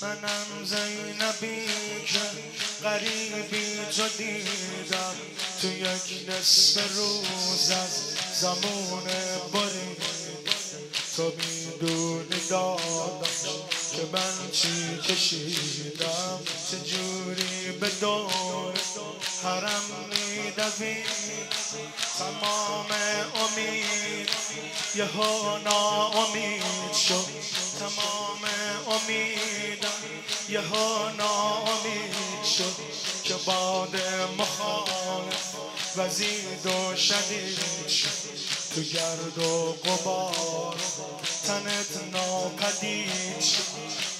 منم زینبی که غریبی تو دیدم تو یک نصف روز از زمان بری تو می‌دونی دادم که من چی کشیدم؟ چجوری به دور حرم میدوی تمام امید یه ها ناامید شد تمام امیدم یه ها ناامید شد که باد مخالف وزید و شدید شد تو گرد و قبار تنت ناپدید شد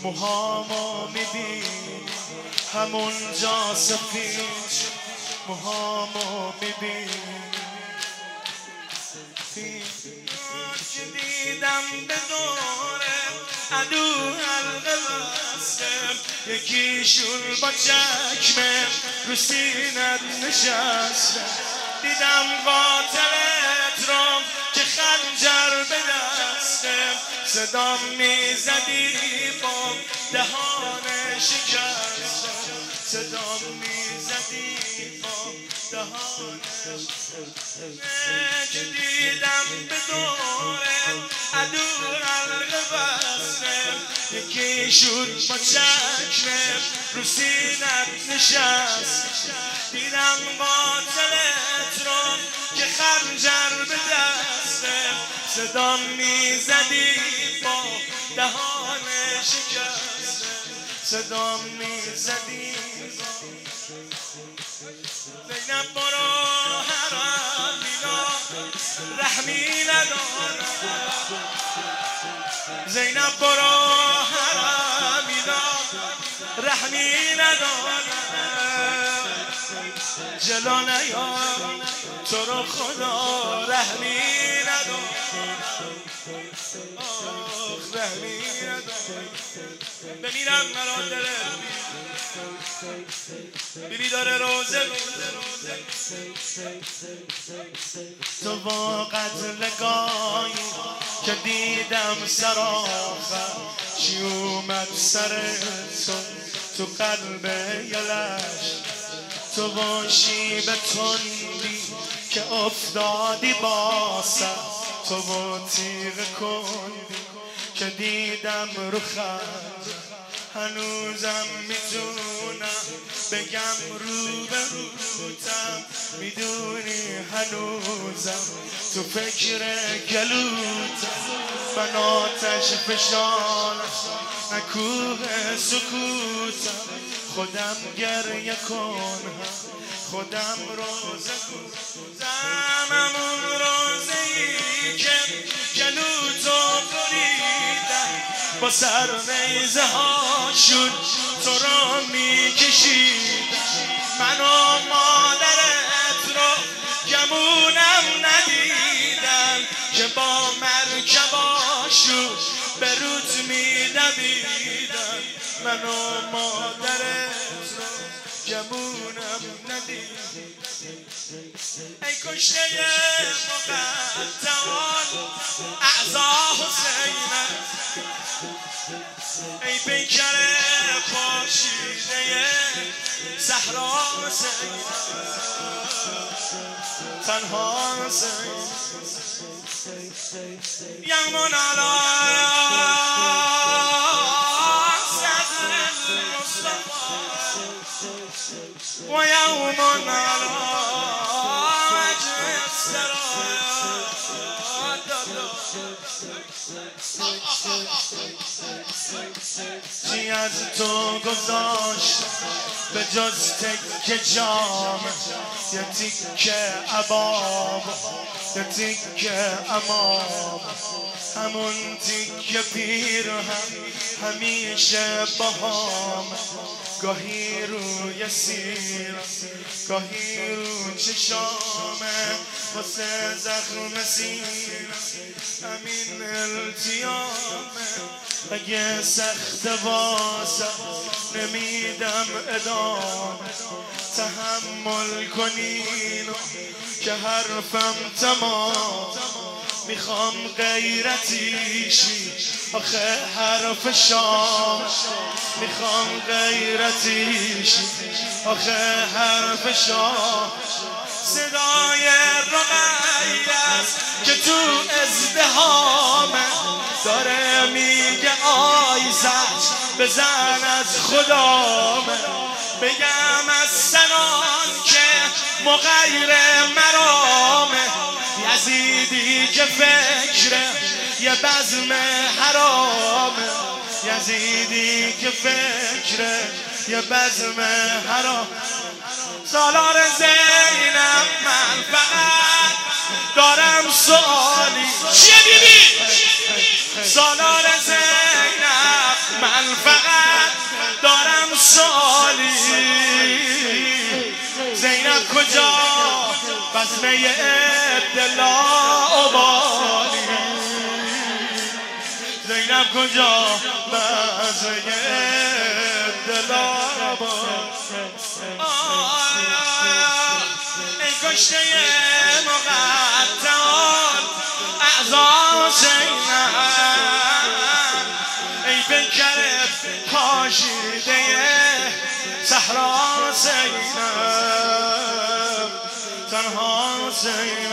موهامو میبین همونجا سفید شد موهامو میبین که دیدم به دوره عدو حلقه بستم یکیشون با چکمه رو سینت نشستم دیدم قاتلت رو که خنجر به دستم صدا می‌زدی با دهان شکستم صدا می‌زدی با دهان که دیدم به دوره عدو حلقه بستم. یکی شد با چشمه رو سینت نشست. دیدم قاتلت رو که خنجر به دستم. صدا می‌زدی با دهان شکسته صدا می‌زدی؟ زینب برو حرام بینا رحمی ندارم. زینب برو حرام بینا رحمی ندارم. جلو نیام تو رو خدا رحمی ندارم. آخ رحمی ندارم بمیرم مرا دلت بیلی داره روزه تو با قتل گاهی که دیدم سرآخر چی اومد سر تو تو قلب یلش تو باشی به تندی که افتادی باسم تو با تیغ کندی که دیدم رو هنوزم می‌تونم بگم رو به روتم می‌دونی هنوزم تو فکر گلوتم من آتش فشانم. نکوه سکوتم. خودم گریه کنم خودم روزه کنم همون روزه ای که گلوتو بریدم. با سر نیزه هاشون تو را میکشیدم. من و مادرت رو گمونم ندیدم که با مرکباشون به رود میدویدم. من و مادرت رو گمونم ندیدم ای کشته مقدمان اعضا حسینه ای پیکر پاشیده صحرا حسین. تنها حسین. یمون علا چی از تو گذاشت به جز تک جام؟ یه تیکه عباب یه تیکه امام همون تیکه پیر هم همیشه باهام گاهی روی سیر گاهی رو چشامه واسه زخم سیر همین التیامه اگه سخت واسه نمیدم ادامه تحمل کنین که حرفم تمام. می‌خوام غیرتی شی. آخه حرف شام. می‌خوام غیرتی شی. آخه حرف شام. صدای رقیه که تو ازدهامه داره میگه آی زد بزن از خدامه بگم از سنان که مغیر مرامه یزیدی که فکر یه بزم حرامه. یزیدی که فکر یه بزم حرام. سالار زینم من فقط دارم سوالی. چیه بیبی؟ سالار بزمه ابدلا عبالی زینب کجا؟ بزمه ابدلا ای کشته مقدمان اعضا زینب. ای بکر پاشیده صحرا زینب. الحسين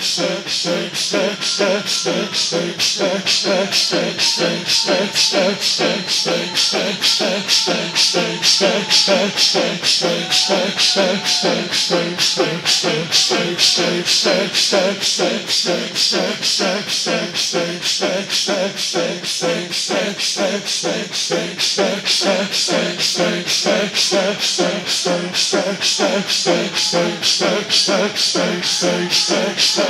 sex, sex, sex, sex.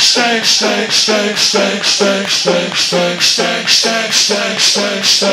stay, stay, stay, stay, stay, stay, stay.